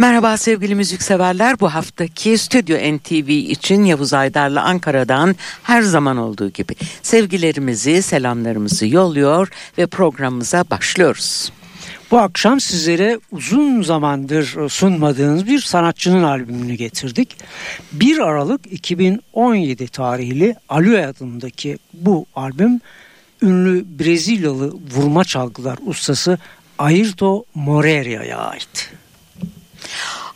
Merhaba sevgili müzikseverler. Bu haftaki Stüdyo NTV için Yavuz Aydar'la Ankara'dan her zaman olduğu gibi sevgilerimizi, selamlarımızı yolluyor ve programımıza başlıyoruz. Bu akşam sizlere uzun zamandır sunmadığınız bir sanatçının albümünü getirdik. 1 Aralık 2017 tarihli Alue adındaki bu albüm ünlü Brezilyalı vurma çalgılar ustası Ayrton Moreria'ya ait.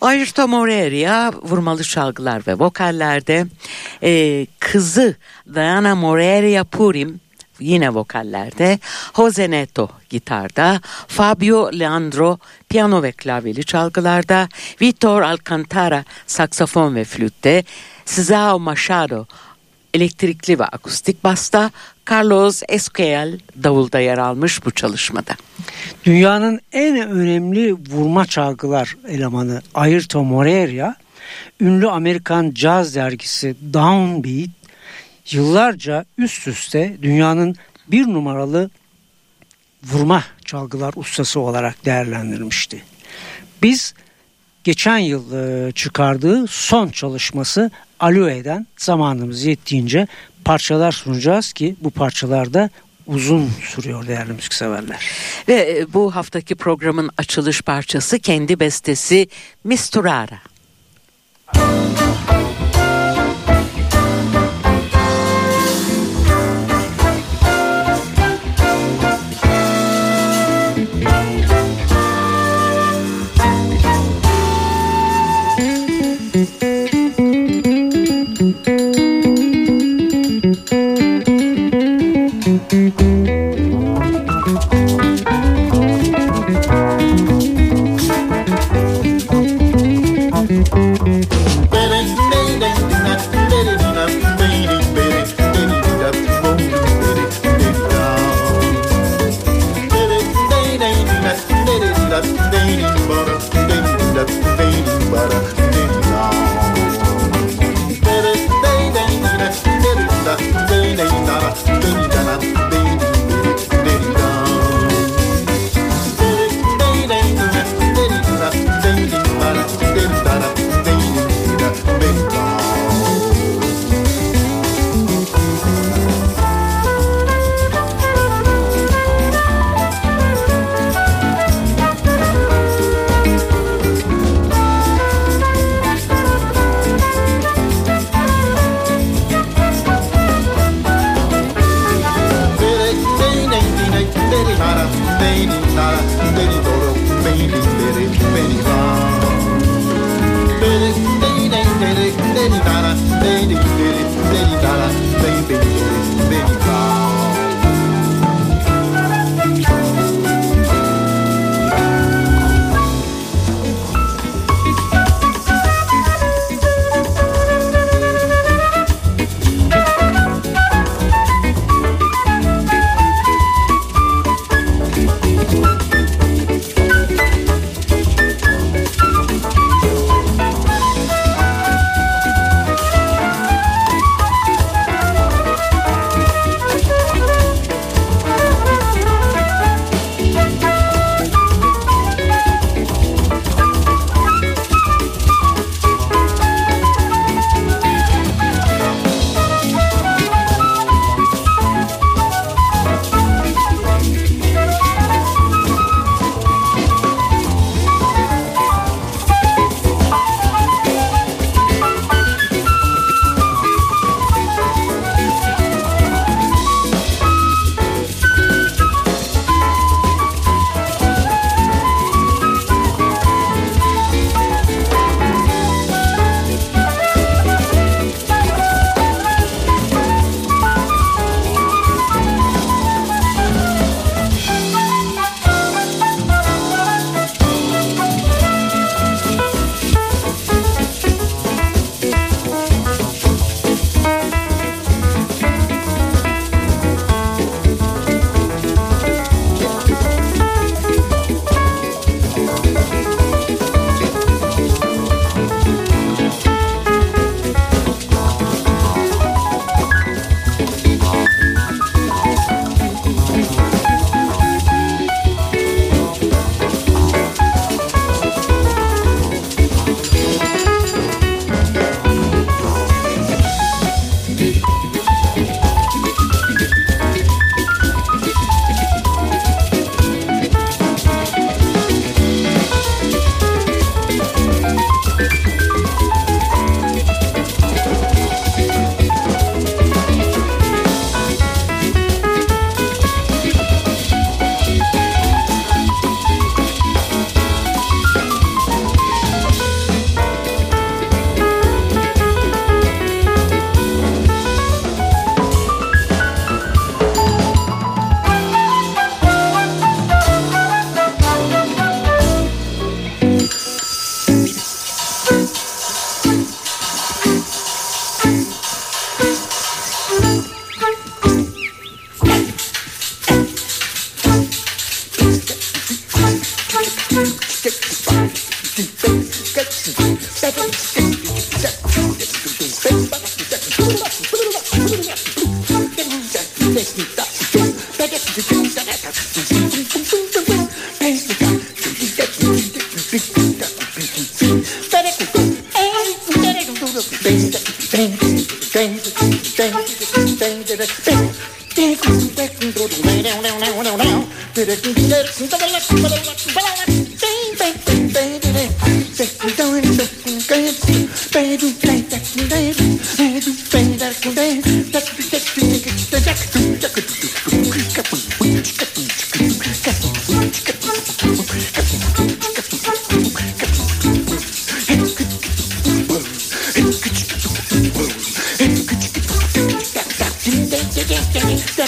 Ayrton Moreira vurmalı çalgılar ve vokallerde e, kızı Diana Moreira Purim yine vokallerde, Jose Neto gitarda, Fabio Leandro piyano ve klavyeli çalgılarda, Vitor Alcantara saksafon ve flütte, Cesao Machado elektrikli ve akustik basta, Carlos Esquiel davulda yer almış bu çalışmada. Dünyanın en önemli vurma çalgılar elemanı Ayrton Moreira, ünlü Amerikan caz dergisi Downbeat yıllarca üst üste dünyanın bir numaralı vurma çalgılar ustası olarak değerlendirmişti. Biz geçen yıl e, çıkardığı son çalışması Alue'den zamanımız yettiğince parçalar sunacağız ki bu parçalarda uzun sürüyor değerli müzikseverler. Ve e, bu haftaki programın açılış parçası kendi bestesi Misturara. Müzik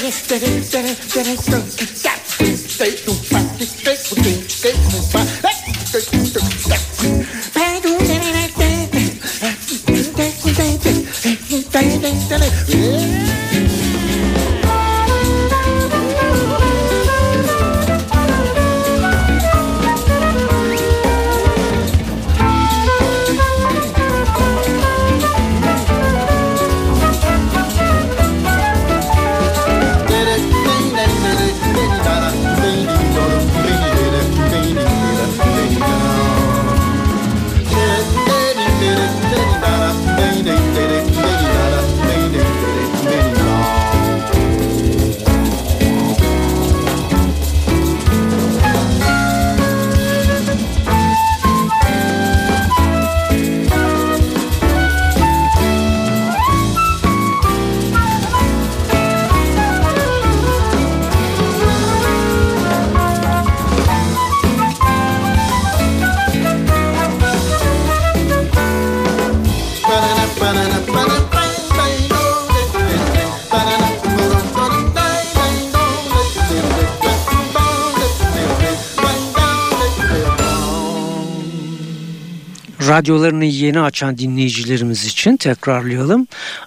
They don't practice, they don't practice, they don't practice. Radyolarını yeni açan dinleyicilerimiz için tekrarlayalım.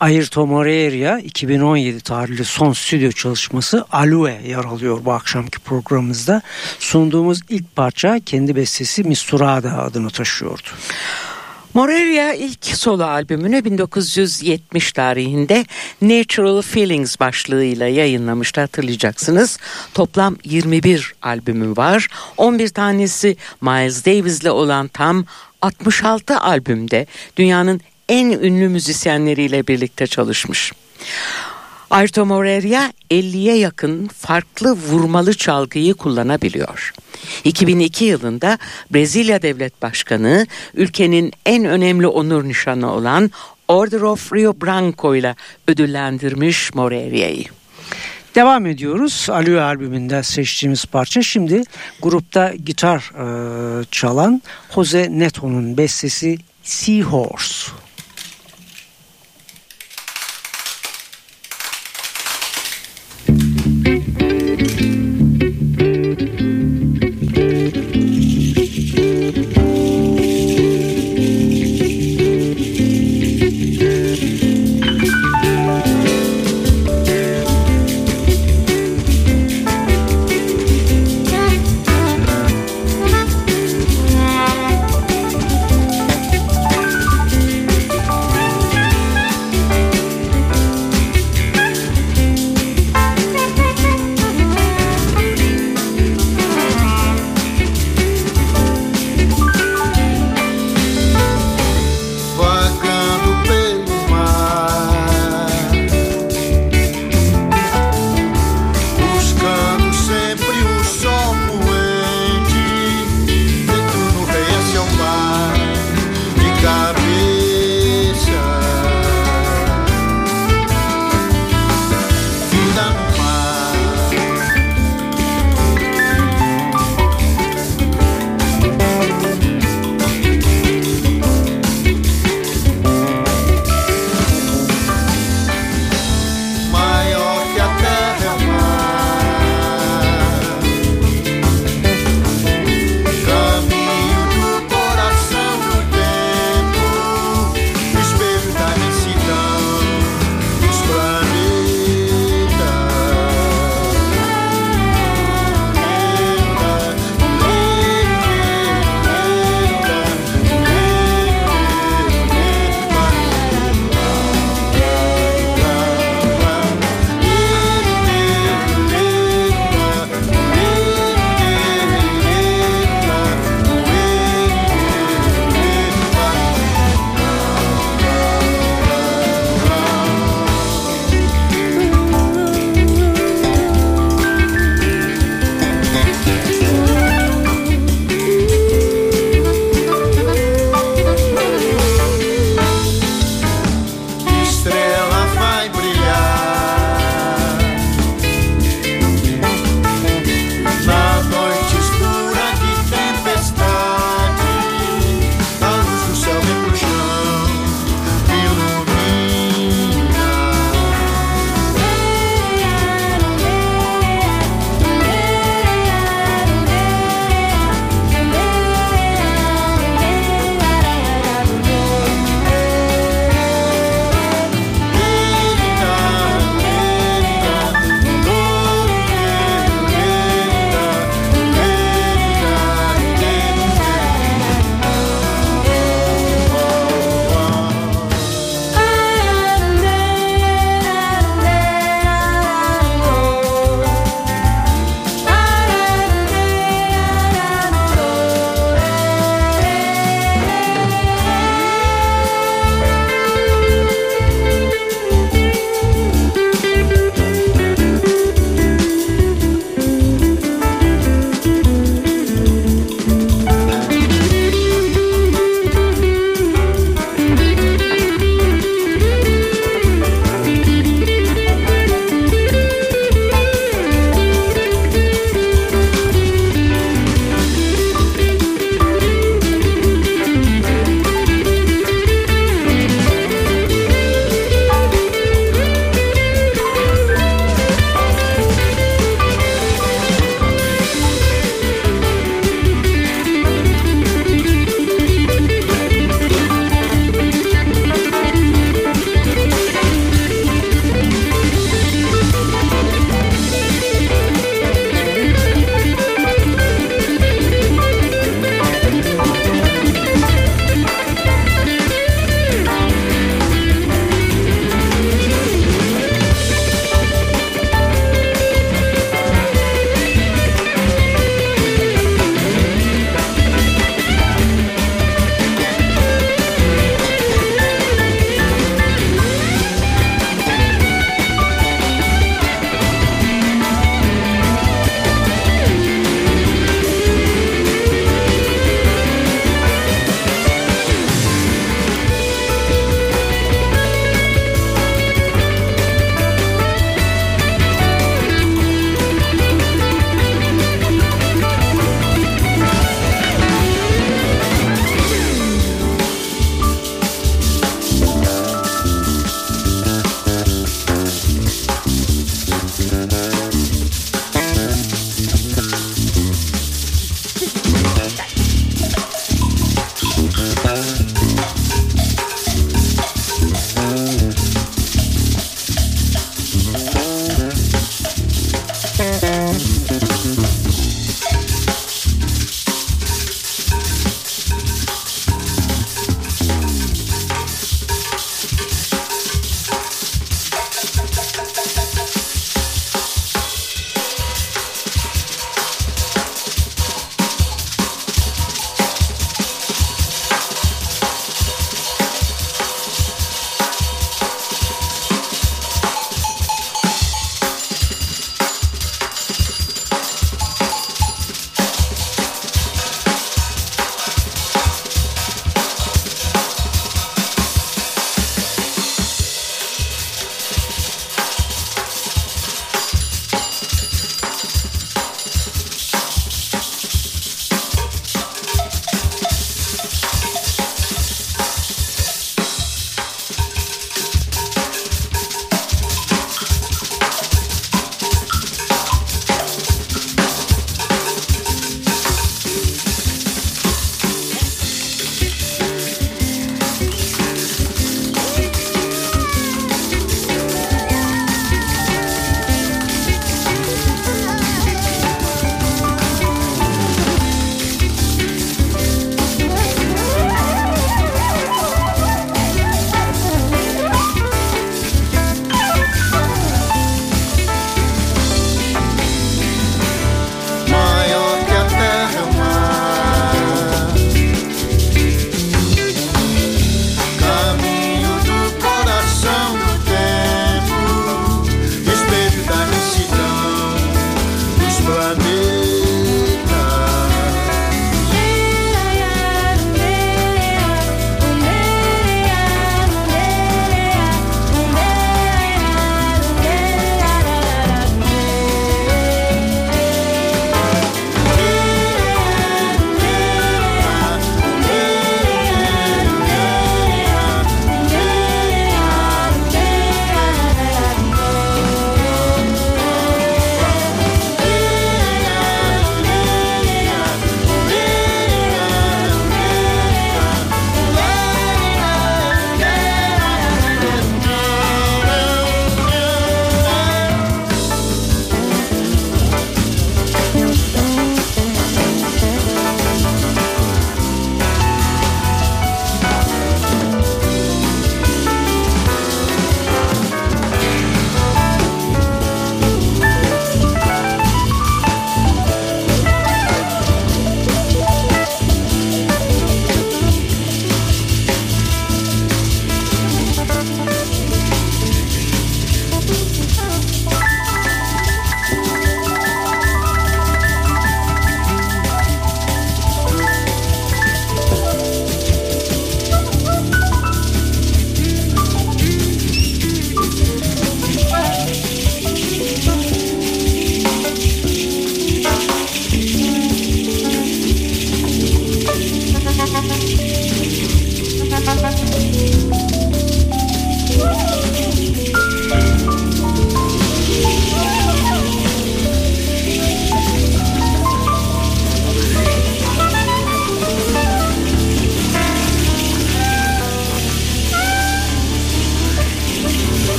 Ayrton Moreira 2017 tarihli son stüdyo çalışması Alue yer alıyor bu akşamki programımızda. Sunduğumuz ilk parça kendi bestesi Misturada adını taşıyordu. Morelia ilk solo albümünü 1970 tarihinde Natural Feelings başlığıyla yayınlamıştı hatırlayacaksınız. Toplam 21 albümü var. 11 tanesi Miles Davis'le olan tam 66 albümde dünyanın en ünlü müzisyenleriyle birlikte çalışmış. Arto Moreira 50'ye yakın farklı vurmalı çalgıyı kullanabiliyor. 2002 yılında Brezilya Devlet Başkanı ülkenin en önemli onur nişanı olan Order of Rio Branco ile ödüllendirmiş Moreira'yı. Devam ediyoruz. Alio albümünden seçtiğimiz parça. Şimdi grupta gitar e, çalan Jose Neto'nun bestesi Seahorse.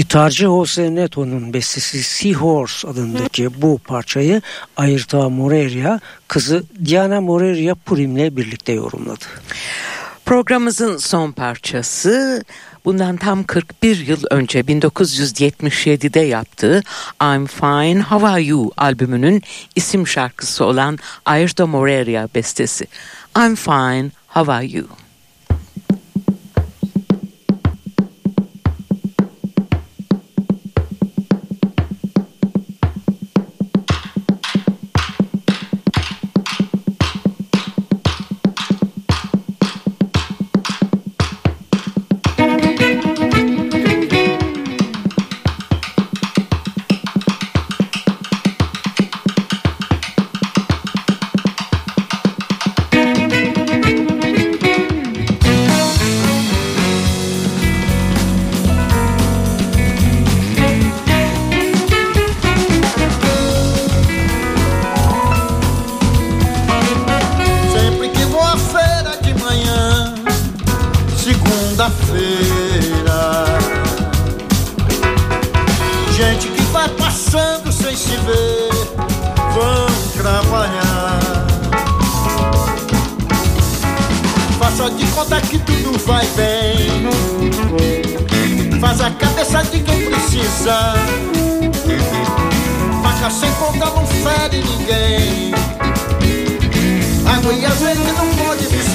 Gitarcı Jose Neto'nun bestesi Seahorse adındaki bu parçayı Ayrta Moreira kızı Diana Moreira Purim'le birlikte yorumladı. Programımızın son parçası bundan tam 41 yıl önce 1977'de yaptığı I'm Fine How Are You albümünün isim şarkısı olan Ayrton Moreira bestesi. I'm Fine How Are You? só de conta que tudo vai bem. Faz a cabeça de quem precisa. Faca sem conta não fere ninguém. Água e azeite não pode precisar.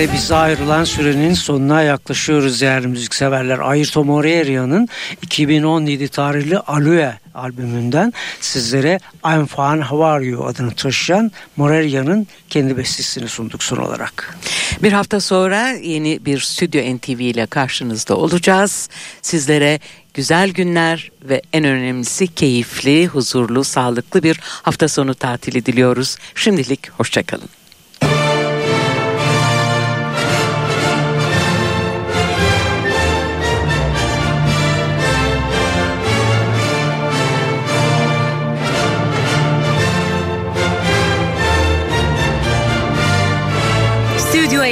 İşte bize ayrılan sürenin sonuna yaklaşıyoruz değerli müzikseverler. Ayrton Moreria'nın 2017 tarihli Alue albümünden sizlere I'm Fine How Are You adını taşıyan Moreria'nın kendi bestesini sunduk son olarak. Bir hafta sonra yeni bir Stüdyo NTV ile karşınızda olacağız. Sizlere güzel günler ve en önemlisi keyifli, huzurlu, sağlıklı bir hafta sonu tatili diliyoruz. Şimdilik hoşçakalın.